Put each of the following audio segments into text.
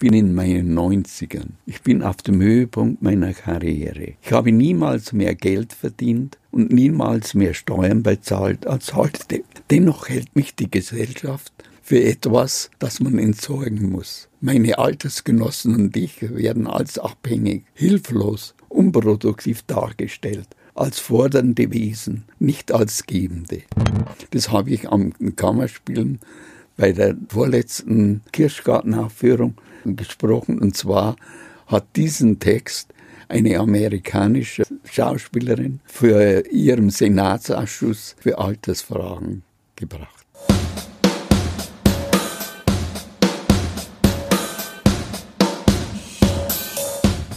bin in meinen 90ern. Ich bin auf dem Höhepunkt meiner Karriere. Ich habe niemals mehr Geld verdient und niemals mehr Steuern bezahlt als heute. Dennoch hält mich die Gesellschaft für etwas, das man entsorgen muss. Meine Altersgenossen und ich werden als abhängig, hilflos, unproduktiv dargestellt als fordernde Wesen, nicht als Gebende. Das habe ich am Kammerspielen bei der vorletzten Kirschgartenaufführung gesprochen. Und zwar hat diesen Text eine amerikanische Schauspielerin für ihren Senatsausschuss für Altersfragen gebracht.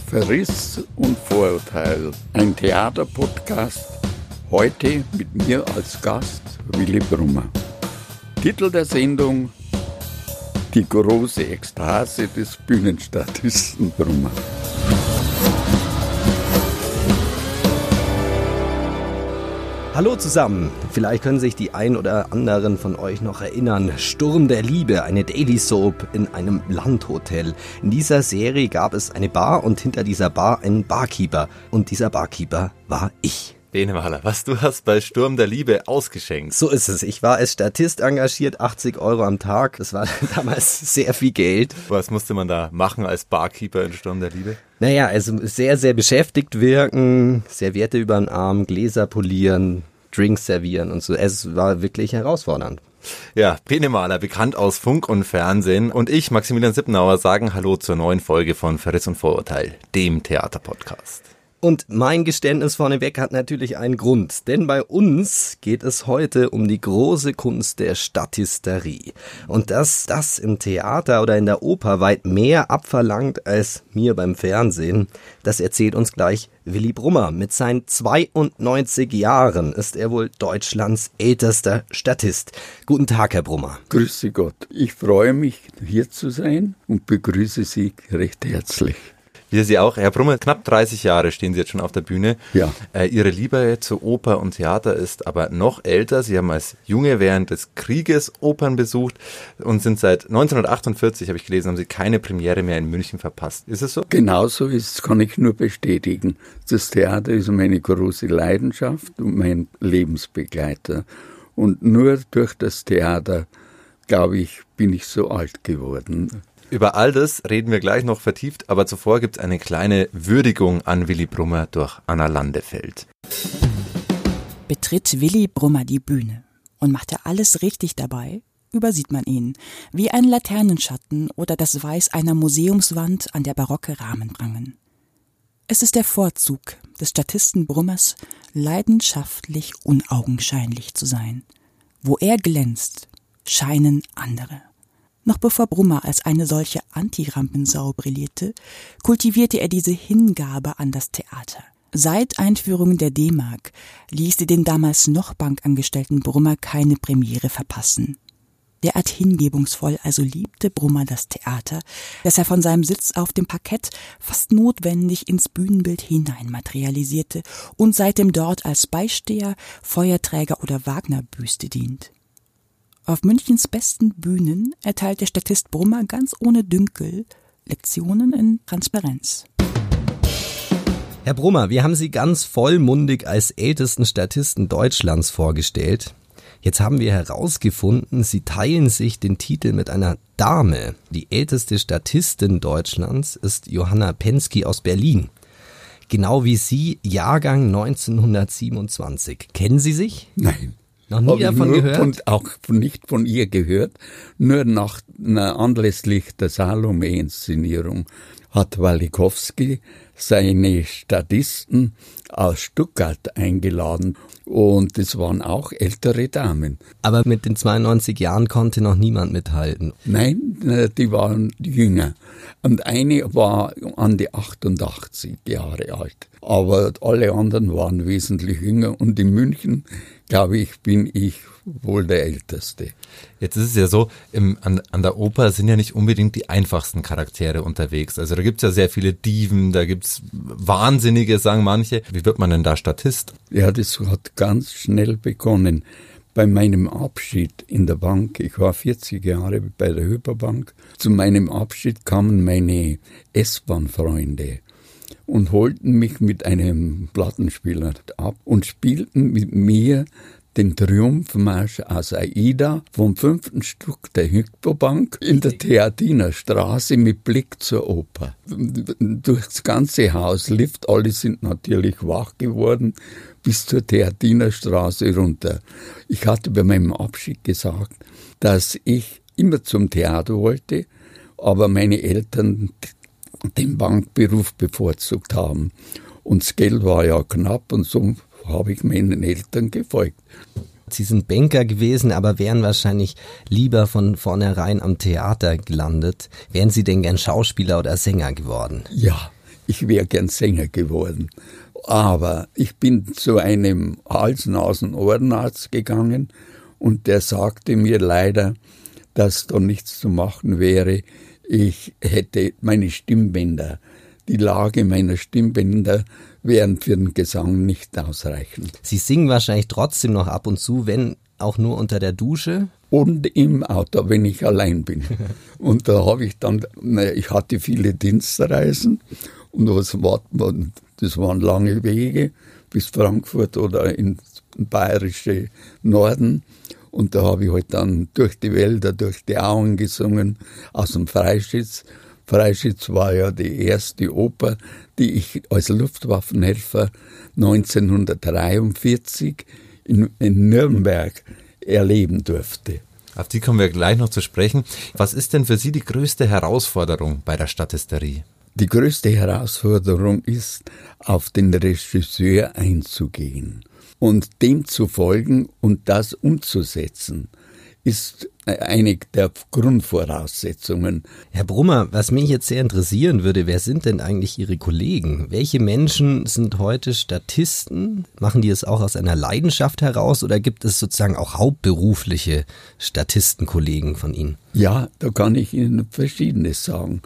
Verriss und Vorurteil, ein Theaterpodcast. Heute mit mir als Gast Willy Brummer. Titel der Sendung Die große Ekstase des Bühnenstatisten Brummer. Hallo zusammen. Vielleicht können sich die ein oder anderen von euch noch erinnern. Sturm der Liebe, eine Daily Soap in einem Landhotel. In dieser Serie gab es eine Bar und hinter dieser Bar einen Barkeeper. Und dieser Barkeeper war ich. Benemaler, was du hast bei Sturm der Liebe ausgeschenkt. So ist es. Ich war als Statist engagiert, 80 Euro am Tag. Das war damals sehr viel Geld. Was musste man da machen als Barkeeper in Sturm der Liebe? Naja, also sehr, sehr beschäftigt wirken, Serviette über den Arm, Gläser polieren, Drinks servieren und so. Es war wirklich herausfordernd. Ja, Penemaler, bekannt aus Funk und Fernsehen. Und ich, Maximilian Sippenauer, sagen Hallo zur neuen Folge von Verriss und Vorurteil, dem Theaterpodcast. Und mein Geständnis vorneweg hat natürlich einen Grund, denn bei uns geht es heute um die große Kunst der Statisterie. Und dass das im Theater oder in der Oper weit mehr abverlangt als mir beim Fernsehen, das erzählt uns gleich Willy Brummer. Mit seinen 92 Jahren ist er wohl Deutschlands ältester Statist. Guten Tag, Herr Brummer. Grüße Gott. Ich freue mich, hier zu sein und begrüße Sie recht herzlich. Wir Sie auch. Herr Brummel, knapp 30 Jahre stehen Sie jetzt schon auf der Bühne. Ja. Äh, Ihre Liebe zu Oper und Theater ist aber noch älter. Sie haben als Junge während des Krieges Opern besucht und sind seit 1948, habe ich gelesen, haben Sie keine Premiere mehr in München verpasst. Ist es so? Genauso ist es, kann ich nur bestätigen. Das Theater ist meine große Leidenschaft und mein Lebensbegleiter. Und nur durch das Theater, glaube ich, bin ich so alt geworden. Über all das reden wir gleich noch vertieft, aber zuvor gibt es eine kleine Würdigung an Willy Brummer durch Anna Landefeld. Betritt Willy Brummer die Bühne und macht er alles richtig dabei, übersieht man ihn, wie ein Laternenschatten oder das Weiß einer Museumswand an der barocke Rahmen prangen. Es ist der Vorzug des Statisten Brummers, leidenschaftlich unaugenscheinlich zu sein. Wo er glänzt, scheinen andere. Noch bevor Brummer als eine solche Antirampensau brillierte, kultivierte er diese Hingabe an das Theater. Seit Einführung der D-Mark ließ sie den damals noch Bankangestellten Brummer keine Premiere verpassen. Derart hingebungsvoll also liebte Brummer das Theater, dass er von seinem Sitz auf dem Parkett fast notwendig ins Bühnenbild hinein materialisierte und seitdem dort als Beisteher, Feuerträger oder Wagnerbüste dient. Auf Münchens besten Bühnen erteilt der Statist Brummer ganz ohne Dünkel Lektionen in Transparenz. Herr Brummer, wir haben Sie ganz vollmundig als ältesten Statisten Deutschlands vorgestellt. Jetzt haben wir herausgefunden, Sie teilen sich den Titel mit einer Dame. Die älteste Statistin Deutschlands ist Johanna Pensky aus Berlin. Genau wie Sie, Jahrgang 1927. Kennen Sie sich? Nein. Noch nie davon gehört? Von, auch nicht von ihr gehört. Nur nach na, anlässlich der Salome-Inszenierung hat Walikowski seine Statisten aus Stuttgart eingeladen und es waren auch ältere Damen. Aber mit den 92 Jahren konnte noch niemand mithalten. Nein, die waren jünger. Und eine war an die 88 Jahre alt. Aber alle anderen waren wesentlich jünger. Und in München, glaube ich, bin ich wohl der Älteste. Jetzt ist es ja so, im, an, an der Oper sind ja nicht unbedingt die einfachsten Charaktere unterwegs. Also da gibt's ja sehr viele Diven, da gibt's Wahnsinnige, sagen manche. Wie wird man denn da Statist? Ja, das hat ganz schnell begonnen. bei meinem Abschied in der Bank, ich war 40 Jahre bei der Hyperbank, zu meinem Abschied kamen meine S-Bahn-Freunde und holten mich mit einem Plattenspieler ab und spielten mit mir den Triumphmarsch aus Aida vom fünften Stück der Hypobank in der Theatiner Straße mit Blick zur Oper. Durchs ganze Haus Lift, alle sind natürlich wach geworden, bis zur Theatiner Straße runter. Ich hatte bei meinem Abschied gesagt, dass ich immer zum Theater wollte, aber meine Eltern den Bankberuf bevorzugt haben. Und das Geld war ja knapp und so habe ich meinen Eltern gefolgt. Sie sind Banker gewesen, aber wären wahrscheinlich lieber von vornherein am Theater gelandet. Wären Sie denn gern Schauspieler oder Sänger geworden? Ja, ich wäre gern Sänger geworden. Aber ich bin zu einem Hals-Nasen-Ohrenarzt gegangen und der sagte mir leider, dass da nichts zu machen wäre. Ich hätte meine Stimmbänder, die Lage meiner Stimmbänder wären für den Gesang nicht ausreichend. Sie singen wahrscheinlich trotzdem noch ab und zu, wenn auch nur unter der Dusche? Und im Auto, wenn ich allein bin. und da habe ich dann, ich hatte viele Dienstreisen und das, war, das waren lange Wege bis Frankfurt oder ins bayerische Norden. Und da habe ich halt dann durch die Wälder, durch die Auen gesungen, aus dem Freischütz. Freischütz war ja die erste Oper, die ich als Luftwaffenhelfer 1943 in, in Nürnberg erleben durfte. Auf die kommen wir gleich noch zu sprechen. Was ist denn für Sie die größte Herausforderung bei der Statisterie? Die größte Herausforderung ist, auf den Regisseur einzugehen und dem zu folgen und das umzusetzen ist eine der Grundvoraussetzungen. Herr Brummer, was mich jetzt sehr interessieren würde, wer sind denn eigentlich Ihre Kollegen? Welche Menschen sind heute Statisten? Machen die es auch aus einer Leidenschaft heraus oder gibt es sozusagen auch hauptberufliche Statistenkollegen von Ihnen? Ja, da kann ich Ihnen Verschiedenes sagen.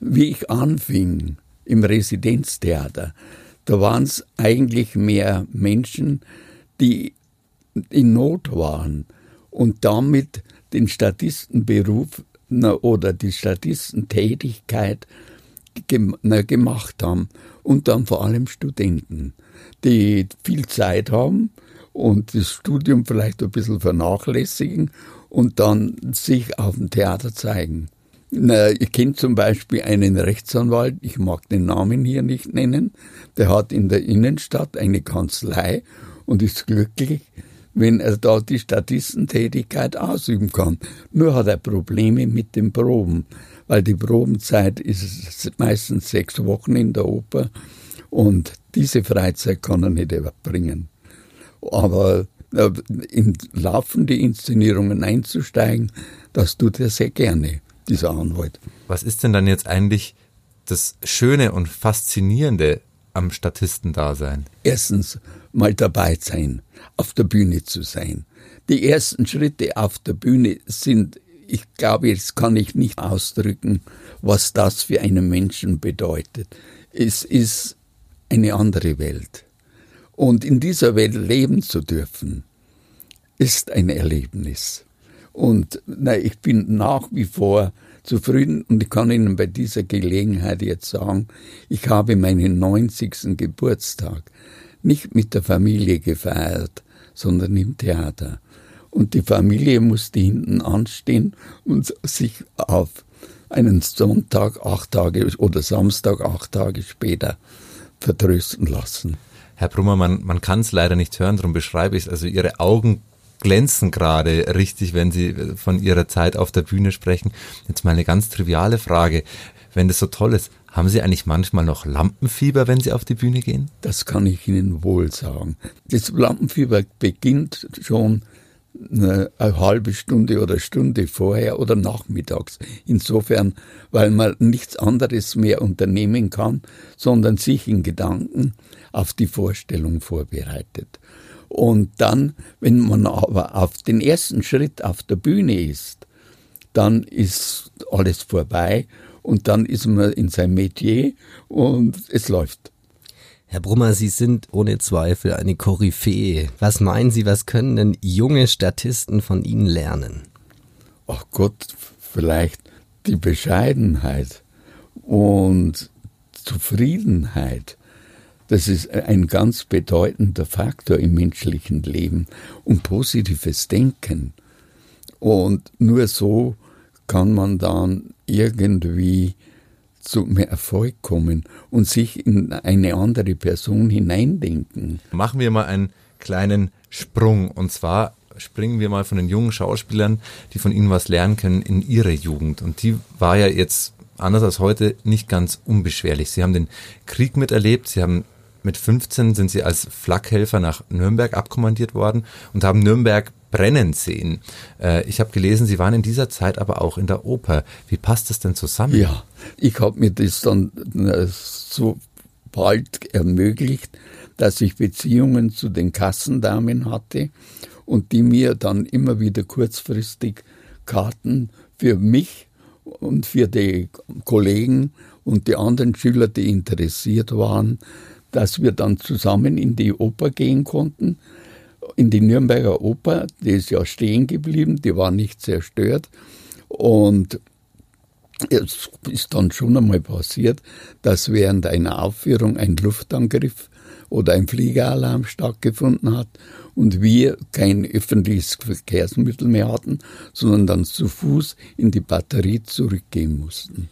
Wie ich anfing im Residenztheater, da waren es eigentlich mehr Menschen, die in Not waren und damit den Statistenberuf oder die Statistentätigkeit gemacht haben. Und dann vor allem Studenten, die viel Zeit haben und das Studium vielleicht ein bisschen vernachlässigen und dann sich auf dem Theater zeigen. Ich kenne zum Beispiel einen Rechtsanwalt, ich mag den Namen hier nicht nennen, der hat in der Innenstadt eine Kanzlei und ist glücklich, wenn er da die Statistentätigkeit ausüben kann. Nur hat er Probleme mit den Proben, weil die Probenzeit ist meistens sechs Wochen in der Oper und diese Freizeit kann er nicht erbringen. Aber äh, in laufende Inszenierungen einzusteigen, das tut er sehr gerne, dieser Anwalt. Was ist denn dann jetzt eigentlich das Schöne und Faszinierende am Statistendasein? Erstens mal dabei sein, auf der Bühne zu sein. Die ersten Schritte auf der Bühne sind, ich glaube, jetzt kann ich nicht ausdrücken, was das für einen Menschen bedeutet. Es ist eine andere Welt. Und in dieser Welt leben zu dürfen, ist ein Erlebnis. Und na, ich bin nach wie vor zufrieden und ich kann Ihnen bei dieser Gelegenheit jetzt sagen, ich habe meinen 90. Geburtstag nicht mit der Familie gefeiert, sondern im Theater. Und die Familie musste hinten anstehen und sich auf einen Sonntag acht Tage oder Samstag acht Tage später vertrösten lassen. Herr Brummer, man, man kann es leider nicht hören, darum beschreibe ich es. Also Ihre Augen glänzen gerade richtig, wenn Sie von Ihrer Zeit auf der Bühne sprechen. Jetzt mal eine ganz triviale Frage. Wenn das so toll ist, haben Sie eigentlich manchmal noch Lampenfieber, wenn Sie auf die Bühne gehen? Das kann ich Ihnen wohl sagen. Das Lampenfieber beginnt schon eine, eine halbe Stunde oder Stunde vorher oder nachmittags. Insofern, weil man nichts anderes mehr unternehmen kann, sondern sich in Gedanken auf die Vorstellung vorbereitet. Und dann, wenn man aber auf den ersten Schritt auf der Bühne ist, dann ist alles vorbei und dann ist man in seinem Metier und es läuft. Herr Brummer, Sie sind ohne Zweifel eine Koryphäe. Was meinen Sie, was können denn junge Statisten von Ihnen lernen? Ach Gott, vielleicht die Bescheidenheit und Zufriedenheit. Das ist ein ganz bedeutender Faktor im menschlichen Leben und positives Denken. Und nur so kann man dann irgendwie zum Erfolg kommen und sich in eine andere Person hineindenken. Machen wir mal einen kleinen Sprung und zwar springen wir mal von den jungen Schauspielern, die von ihnen was lernen können, in ihre Jugend. Und die war ja jetzt anders als heute nicht ganz unbeschwerlich. Sie haben den Krieg miterlebt, sie haben mit 15 sind sie als Flakhelfer nach Nürnberg abkommandiert worden und haben Nürnberg brennen sehen. Äh, ich habe gelesen, Sie waren in dieser Zeit aber auch in der Oper. Wie passt das denn zusammen? Ja, ich habe mir das dann äh, so bald ermöglicht, dass ich Beziehungen zu den Kassendamen hatte und die mir dann immer wieder kurzfristig Karten für mich und für die Kollegen und die anderen Schüler, die interessiert waren, dass wir dann zusammen in die Oper gehen konnten in die Nürnberger Oper, die ist ja stehen geblieben, die war nicht zerstört. Und es ist dann schon einmal passiert, dass während einer Aufführung ein Luftangriff oder ein Fliegeralarm stattgefunden hat und wir kein öffentliches Verkehrsmittel mehr hatten, sondern dann zu Fuß in die Batterie zurückgehen mussten.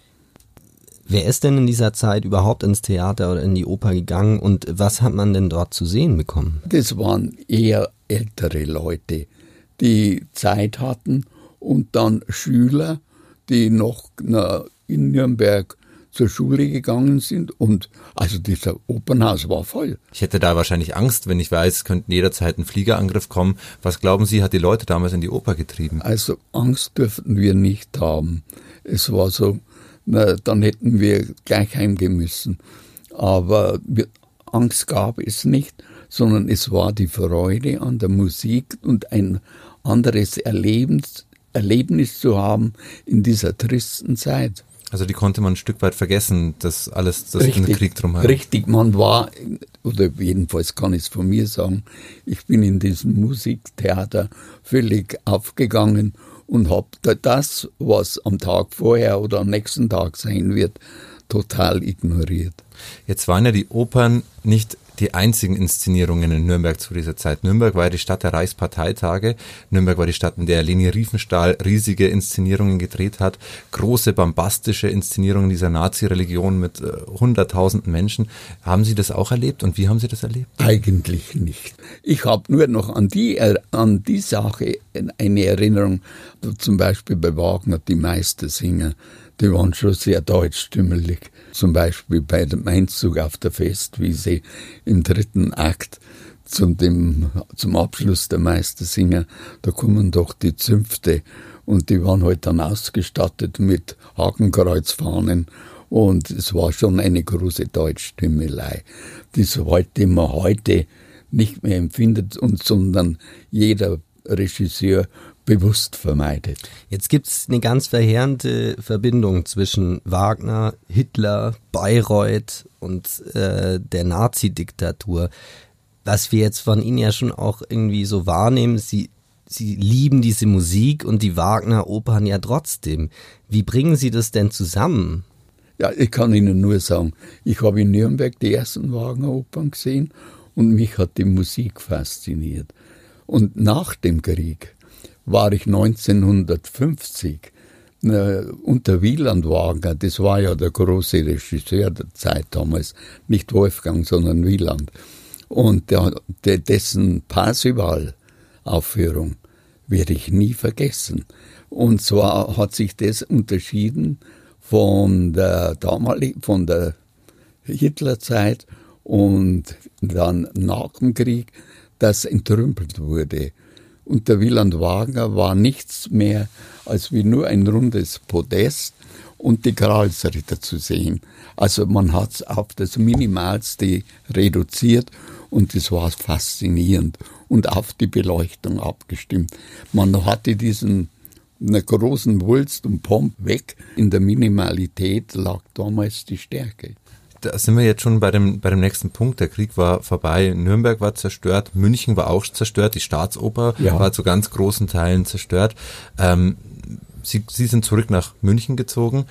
Wer ist denn in dieser Zeit überhaupt ins Theater oder in die Oper gegangen und was hat man denn dort zu sehen bekommen? Das waren eher ältere Leute, die Zeit hatten und dann Schüler, die noch in Nürnberg zur Schule gegangen sind und also dieser Opernhaus war voll. Ich hätte da wahrscheinlich Angst, wenn ich weiß, es könnte jederzeit ein Fliegerangriff kommen. Was glauben Sie, hat die Leute damals in die Oper getrieben? Also Angst dürften wir nicht haben. Es war so, na, dann hätten wir gleich heimgehen müssen. Aber wir, Angst gab es nicht, sondern es war die Freude an der Musik und ein anderes Erlebens, Erlebnis zu haben in dieser tristen Zeit. Also die konnte man ein Stück weit vergessen, das alles, das richtig, den Krieg drum hat. Richtig, man war, oder jedenfalls kann ich es von mir sagen, ich bin in diesem Musiktheater völlig aufgegangen und habe das, was am Tag vorher oder am nächsten Tag sein wird, total ignoriert. Jetzt waren ja die Opern nicht die einzigen Inszenierungen in Nürnberg zu dieser Zeit. Nürnberg war die Stadt der Reichsparteitage. Nürnberg war die Stadt, in der Leni Riefenstahl riesige Inszenierungen gedreht hat. Große, bombastische Inszenierungen dieser Nazi-Religion mit äh, hunderttausenden Menschen. Haben Sie das auch erlebt und wie haben Sie das erlebt? Eigentlich nicht. Ich habe nur noch an die, an die Sache eine Erinnerung, zum Beispiel bei Wagner, die Meistersinger die waren schon sehr deutschstümmelig. Zum Beispiel bei dem Einzug auf der Festwiese im dritten Akt zum, dem, zum Abschluss der Meistersinger, da kommen doch die Zünfte und die waren halt dann ausgestattet mit Hakenkreuzfahnen und es war schon eine große Deutschstümmelei, die so man heute nicht mehr empfindet und sondern jeder Regisseur bewusst vermeidet. Jetzt gibt es eine ganz verheerende Verbindung zwischen Wagner, Hitler, Bayreuth und äh, der Nazi-Diktatur. Was wir jetzt von Ihnen ja schon auch irgendwie so wahrnehmen, Sie, Sie lieben diese Musik und die Wagner-Opern ja trotzdem. Wie bringen Sie das denn zusammen? Ja, ich kann Ihnen nur sagen, ich habe in Nürnberg die ersten Wagner-Opern gesehen und mich hat die Musik fasziniert. Und nach dem Krieg war ich 1950 äh, unter Wieland Wagner, das war ja der große Regisseur der Zeit damals, nicht Wolfgang, sondern Wieland. Und der, der, dessen Parsival-Aufführung werde ich nie vergessen. Und zwar hat sich das unterschieden von der von der Hitlerzeit und dann nach dem Krieg, das entrümpelt wurde. Und der Wieland Wagner war nichts mehr als wie nur ein rundes Podest und die Gralsritter zu sehen. Also man hat es auf das Minimalste reduziert und es war faszinierend und auf die Beleuchtung abgestimmt. Man hatte diesen einer großen Wulst und Pomp weg. In der Minimalität lag damals die Stärke. Da sind wir jetzt schon bei dem, bei dem nächsten Punkt. Der Krieg war vorbei, Nürnberg war zerstört, München war auch zerstört, die Staatsoper ja. war zu ganz großen Teilen zerstört. Ähm, Sie, Sie sind zurück nach München gezogen.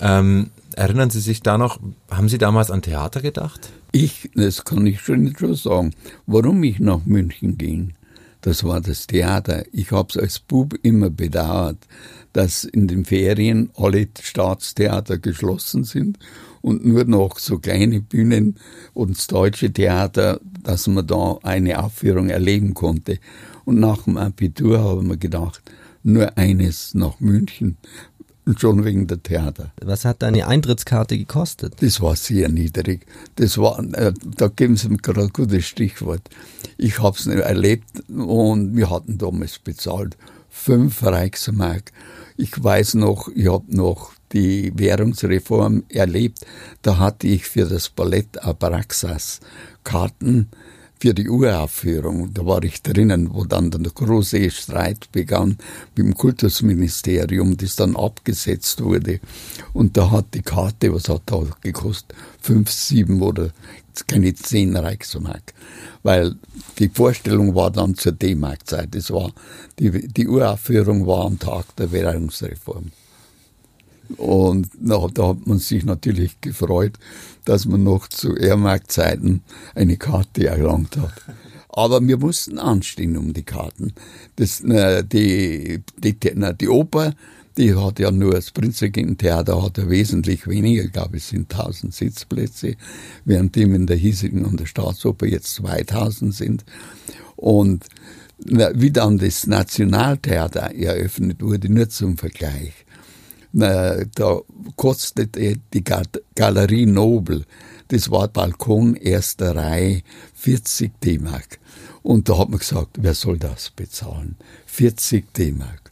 Ähm, erinnern Sie sich da noch, haben Sie damals an Theater gedacht? Ich, das kann ich schon nicht so sagen. Warum ich nach München ging, das war das Theater. Ich habe es als Bub immer bedauert, dass in den Ferien alle Staatstheater geschlossen sind und nur noch so kleine Bühnen und das deutsche Theater, dass man da eine Aufführung erleben konnte. Und nach dem Abitur haben wir gedacht, nur eines nach München. Schon wegen der Theater. Was hat deine Eintrittskarte gekostet? Das war sehr niedrig. Das war, äh, da geben Sie mir gerade ein gutes Stichwort. Ich habe es erlebt und wir hatten damals bezahlt fünf Reichsmark. Ich weiß noch, ich habe noch die Währungsreform erlebt. Da hatte ich für das Ballett Abraxas Karten für die Uraufführung. Da war ich drinnen, wo dann der große Streit begann mit dem Kultusministerium, das dann abgesetzt wurde. Und da hat die Karte, was hat da gekostet? Fünf, sieben oder keine zehn Reichsmark. Weil die Vorstellung war dann zur D-Mark-Zeit. die, die Uraufführung war am Tag der Währungsreform. Und da hat man sich natürlich gefreut, dass man noch zu Ehrmarktzeiten eine Karte erlangt hat. Aber wir mussten anstehen um die Karten. Das, na, die, die, na, die Oper, die hat ja nur das Prinzregenten-Theater hat ja wesentlich weniger, ich glaube es sind 1000 Sitzplätze, während dem in der hiesigen und der Staatsoper jetzt 2000 sind. Und na, wie dann das Nationaltheater eröffnet wurde, nur zum Vergleich, da kostete die Galerie Nobel, das war Balkon erster Reihe, 40 D-Mark. Und da hat man gesagt, wer soll das bezahlen? 40 D-Mark.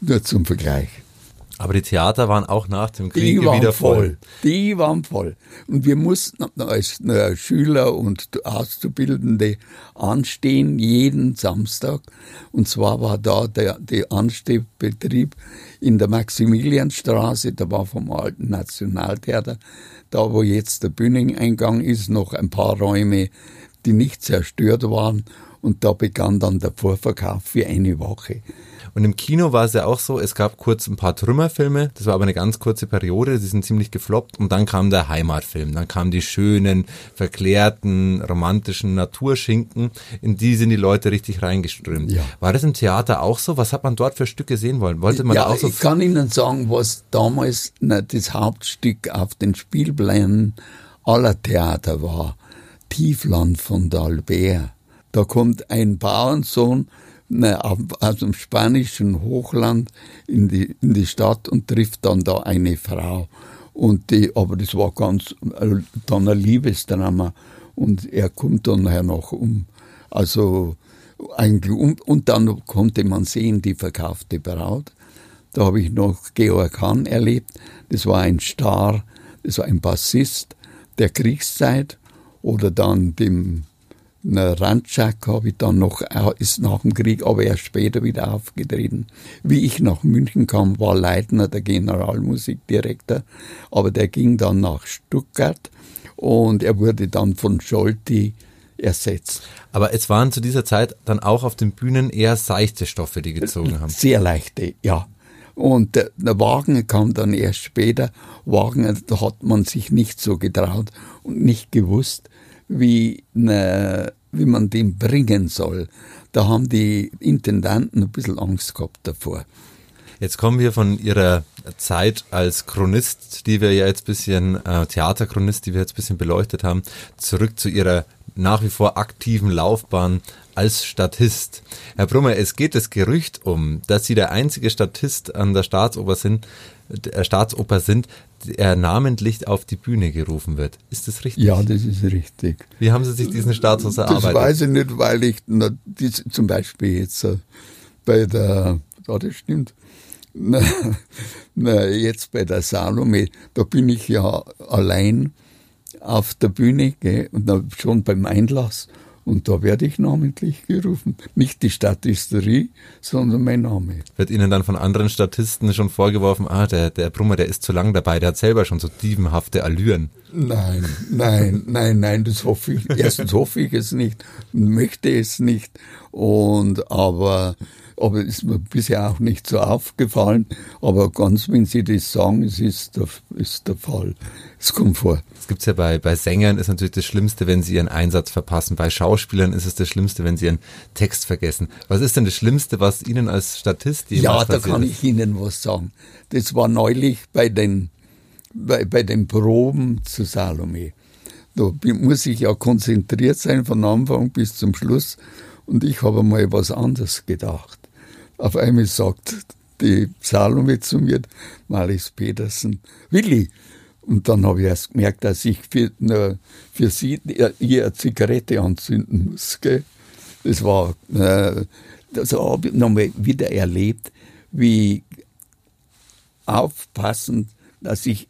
Nur zum Vergleich. Aber die Theater waren auch nach dem Krieg wieder voll. voll. Die waren voll. Und wir mussten als Schüler und Auszubildende anstehen jeden Samstag. Und zwar war da der, der Anstehbetrieb in der Maximilianstraße, da war vom alten Nationaltheater, da wo jetzt der Bühneneingang ist, noch ein paar Räume, die nicht zerstört waren. Und da begann dann der Vorverkauf für eine Woche. Und im Kino war es ja auch so, es gab kurz ein paar Trümmerfilme, das war aber eine ganz kurze Periode, die sind ziemlich gefloppt und dann kam der Heimatfilm, dann kamen die schönen, verklärten, romantischen Naturschinken, in die sind die Leute richtig reingeströmt. Ja. War das im Theater auch so? Was hat man dort für Stücke sehen wollen? Wollte man ja, auch so ich kann Ihnen sagen, was damals na, das Hauptstück auf den Spielplänen aller Theater war. Tiefland von D'Albert. Da kommt ein Bauernsohn aus dem spanischen Hochland in die, in die Stadt und trifft dann da eine Frau. Und die, aber das war ganz dann ein Liebesdrama. Und er kommt dann nachher noch um. Also eigentlich um, und dann konnte man sehen, die verkaufte Braut. Da habe ich noch Georg Hahn erlebt. Das war ein Star, das war ein Bassist der Kriegszeit oder dann dem eine Randschak habe ich dann noch, ist nach dem Krieg aber erst später wieder aufgetreten. Wie ich nach München kam, war Leitner der Generalmusikdirektor, aber der ging dann nach Stuttgart und er wurde dann von Scholti ersetzt. Aber es waren zu dieser Zeit dann auch auf den Bühnen eher seichte Stoffe, die gezogen haben. Sehr leichte, ja. Und der, der Wagen kam dann erst später. Wagen, da hat man sich nicht so getraut und nicht gewusst, wie, ne, wie man den bringen soll. Da haben die Intendanten ein bisschen Angst gehabt davor. Jetzt kommen wir von Ihrer Zeit als Chronist, die wir ja jetzt bisschen, äh, Theaterchronist, die wir jetzt ein bisschen beleuchtet haben, zurück zu Ihrer nach wie vor aktiven Laufbahn als Statist. Herr Brummer, es geht das Gerücht um, dass Sie der einzige Statist an der Staatsoper sind, der äh, Staatsoper sind, der namentlich auf die Bühne gerufen wird. Ist das richtig? Ja, das ist richtig. Wie haben Sie sich diesen Status erarbeitet? Das weiß ich nicht, weil ich na, dies, zum Beispiel jetzt äh, bei der, ja, das stimmt, na, na, jetzt bei der Salome, da bin ich ja allein auf der Bühne gell, und schon beim Einlass Und da werde ich namentlich gerufen. Nicht die Statisterie, sondern mein Name. Wird Ihnen dann von anderen Statisten schon vorgeworfen, ah, der, der Brummer, der ist zu lang dabei, der hat selber schon so dievenhafte Allüren. Nein, nein, nein, nein, das hoffe ich. Erstens hoffe ich es nicht, möchte es nicht. Und aber aber ist mir bisher auch nicht so aufgefallen. Aber ganz, wenn Sie das sagen, es ist der, ist der Fall. Es kommt vor. Es gibt ja bei, bei Sängern ist natürlich das Schlimmste, wenn sie ihren Einsatz verpassen. Bei Schauspielern ist es das Schlimmste, wenn sie ihren Text vergessen. Was ist denn das Schlimmste, was Ihnen als Statist Ja, da kann ist? ich Ihnen was sagen. Das war neulich bei den, bei, bei den Proben zu Salome. Da muss ich ja konzentriert sein von Anfang bis zum Schluss. Und ich habe mal was anderes gedacht. Auf einmal sagt die Salome zu mir, Marlies Petersen, Willi. Und dann habe ich erst gemerkt, dass ich für, für sie ihr eine Zigarette anzünden muss. Gell? Das war, äh, das habe ich nochmal wieder erlebt, wie aufpassend, dass ich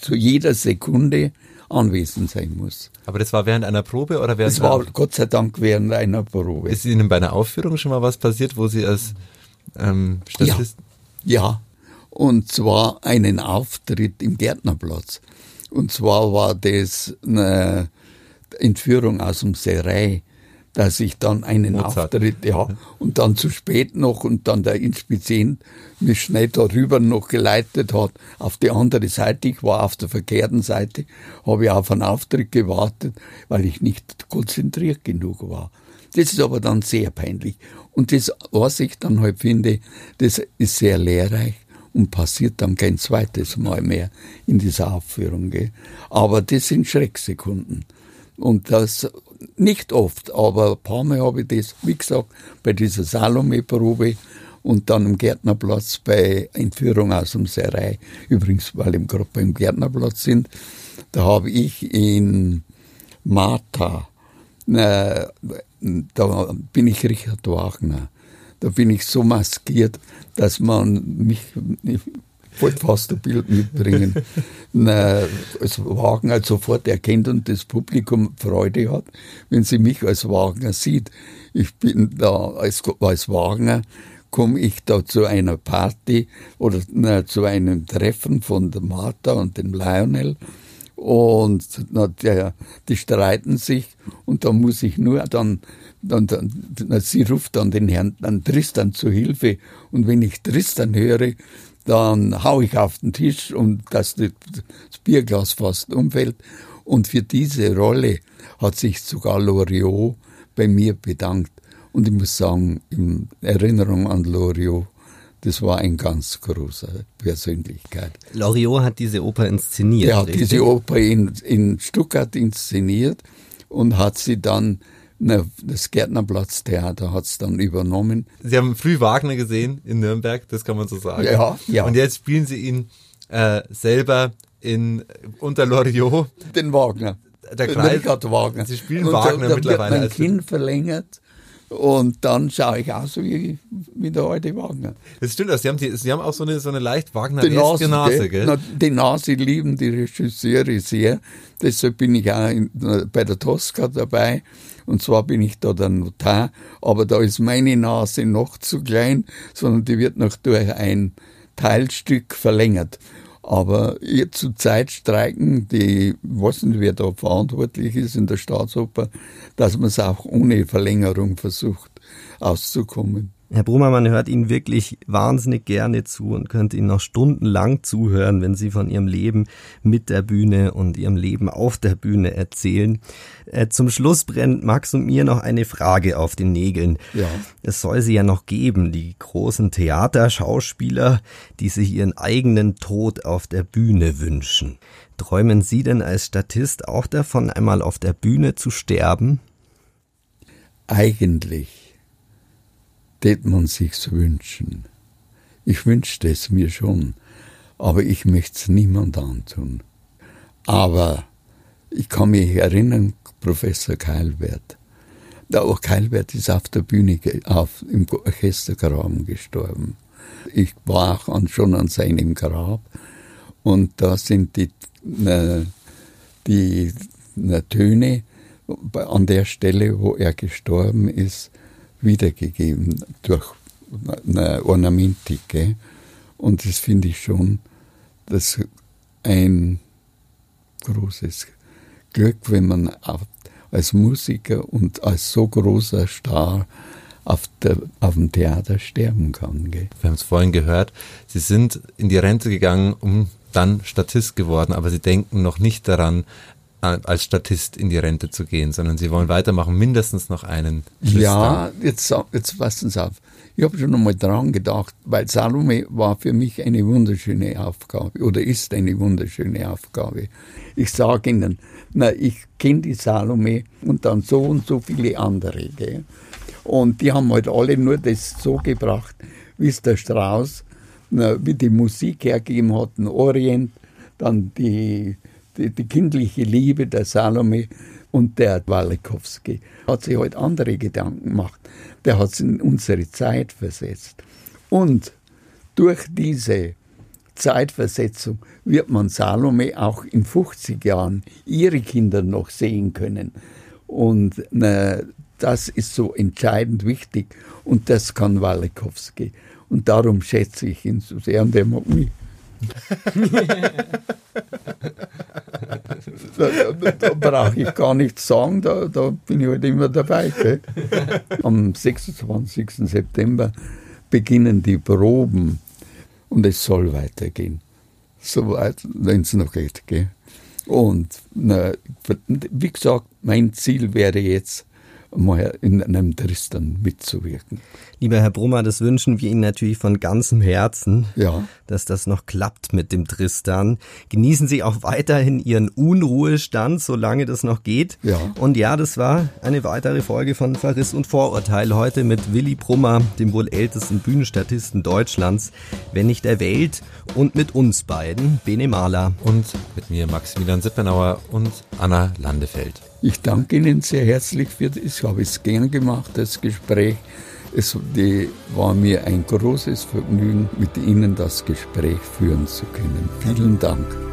zu jeder Sekunde anwesend sein muss. Aber das war während einer Probe oder während? Das war Gott sei Dank während einer Probe. Ist Ihnen bei einer Aufführung schon mal was passiert, wo Sie als ähm, Statist? Ja. ja, und zwar einen Auftritt im Gärtnerplatz. Und zwar war das eine Entführung aus dem Serei dass ich dann einen Mozart. Auftritt, ja, und dann zu spät noch und dann der Inspizient mich schnell darüber noch geleitet hat auf die andere Seite. Ich war auf der verkehrten Seite, habe ich auf einen Auftritt gewartet, weil ich nicht konzentriert genug war. Das ist aber dann sehr peinlich. Und das, was ich dann halt finde, das ist sehr lehrreich und passiert dann kein zweites Mal mehr in dieser Aufführung. Gell. Aber das sind Schrecksekunden. Und das nicht oft, aber ein paar Mal habe ich das, wie gesagt, bei dieser Salome-Probe und dann im Gärtnerplatz bei Entführung aus dem Serei. Übrigens, weil wir gerade beim Gärtnerplatz sind, da habe ich in Martha, äh, da bin ich Richard Wagner. Da bin ich so maskiert, dass man mich, wollte fast ein Bild mitbringen. Na, als Wagner sofort erkennt und das Publikum Freude hat, wenn sie mich als Wagner sieht. Ich bin da als, als Wagner, komme ich da zu einer Party oder na, zu einem Treffen von der Martha und dem Lionel und na, der, die streiten sich und da muss ich nur dann, dann, dann na, sie ruft dann den Herrn dann Tristan zu Hilfe und wenn ich Tristan höre, dann hau ich auf den Tisch und dass das Bierglas fast umfällt. Und für diese Rolle hat sich sogar Loriot bei mir bedankt. Und ich muss sagen, in Erinnerung an Loriot, das war eine ganz große Persönlichkeit. Loriot hat diese Oper inszeniert. Er hat richtig? diese Oper in, in Stuttgart inszeniert und hat sie dann na, das Gärtnerplatztheater hat es dann übernommen. Sie haben früh Wagner gesehen in Nürnberg, das kann man so sagen. Ja, ja. Und jetzt spielen Sie ihn äh, selber in unter Loriot. Den Wagner. Der Kreis, Richard Wagner. Sie spielen und Wagner da, da mittlerweile. Wird mein Kinn verlängert und dann schaue ich aus wie, wie der alte Wagner. Das stimmt, also Sie haben, die, Sie haben auch so eine, so eine leicht wagner Nase, Nase gell? Na, die Nase lieben die Regisseure sehr. Deshalb bin ich auch in, bei der Tosca dabei. Und zwar bin ich da der Notar, aber da ist meine Nase noch zu klein, sondern die wird noch durch ein Teilstück verlängert. Aber jetzt zur Zeit streiken die, weiß nicht, wer da verantwortlich ist in der Staatsoper, dass man es auch ohne Verlängerung versucht auszukommen. Herr Brummer, man hört Ihnen wirklich wahnsinnig gerne zu und könnte Ihnen noch stundenlang zuhören, wenn Sie von Ihrem Leben mit der Bühne und Ihrem Leben auf der Bühne erzählen. Äh, zum Schluss brennt Max und mir noch eine Frage auf den Nägeln. Ja. Es soll sie ja noch geben, die großen Theaterschauspieler, die sich ihren eigenen Tod auf der Bühne wünschen. Träumen Sie denn als Statist auch davon, einmal auf der Bühne zu sterben? Eigentlich tät man sich's wünschen. Ich wünschte es mir schon, aber ich möchte es niemand antun. Aber ich kann mich erinnern, Professor Keilwert. Der auch Keilwert ist auf der Bühne, auf, im Orchestergraben gestorben. Ich war auch an, schon an seinem Grab und da sind die, äh, die äh, Töne an der Stelle, wo er gestorben ist, wiedergegeben durch Ornamentik. Gell? Und das finde ich schon das ein großes Glück, wenn man als Musiker und als so großer Star auf, der, auf dem Theater sterben kann. Gell? Wir haben es vorhin gehört, Sie sind in die Rente gegangen, um dann Statist geworden, aber Sie denken noch nicht daran, als Statist in die Rente zu gehen, sondern Sie wollen weitermachen, mindestens noch einen Tristan. Ja, jetzt, jetzt passen Sie auf. Ich habe schon einmal dran gedacht, weil Salome war für mich eine wunderschöne Aufgabe oder ist eine wunderschöne Aufgabe. Ich sage Ihnen, na, ich kenne die Salome und dann so und so viele andere. Gell? Und die haben halt alle nur das so gebracht, wie es der Strauß, na, wie die Musik hergegeben hat, ein Orient, dann die, die, die kindliche Liebe der Salome und der Walikowski. Hat sich halt andere Gedanken gemacht. Der hat es in unsere Zeit versetzt. Und durch diese Zeitversetzung wird man Salome auch in 50 Jahren ihre Kinder noch sehen können. Und na, das ist so entscheidend wichtig und das kann Walikowski. Und darum schätze ich ihn so sehr und er mag mich. Da, da, da brauche ich gar nichts sagen, da, da bin ich halt immer dabei. Gell? Am 26. September beginnen die Proben und es soll weitergehen. Soweit, wenn es noch geht. Gell? Und na, wie gesagt, mein Ziel wäre jetzt, mal in einem Tristan mitzuwirken. Lieber Herr Brummer, das wünschen wir Ihnen natürlich von ganzem Herzen, ja. dass das noch klappt mit dem Tristan. Genießen Sie auch weiterhin Ihren Unruhestand, solange das noch geht. Ja. Und ja, das war eine weitere Folge von Verriss und Vorurteil heute mit Willy Brummer, dem wohl ältesten Bühnenstatisten Deutschlands, wenn nicht der Welt, und mit uns beiden, Bene Mahler. Und mit mir Maximilian Sippenauer und Anna Landefeld. Ich danke Ihnen sehr herzlich für das. Ich habe es gern gemacht, das Gespräch. Es war mir ein großes Vergnügen, mit Ihnen das Gespräch führen zu können. Vielen Dank.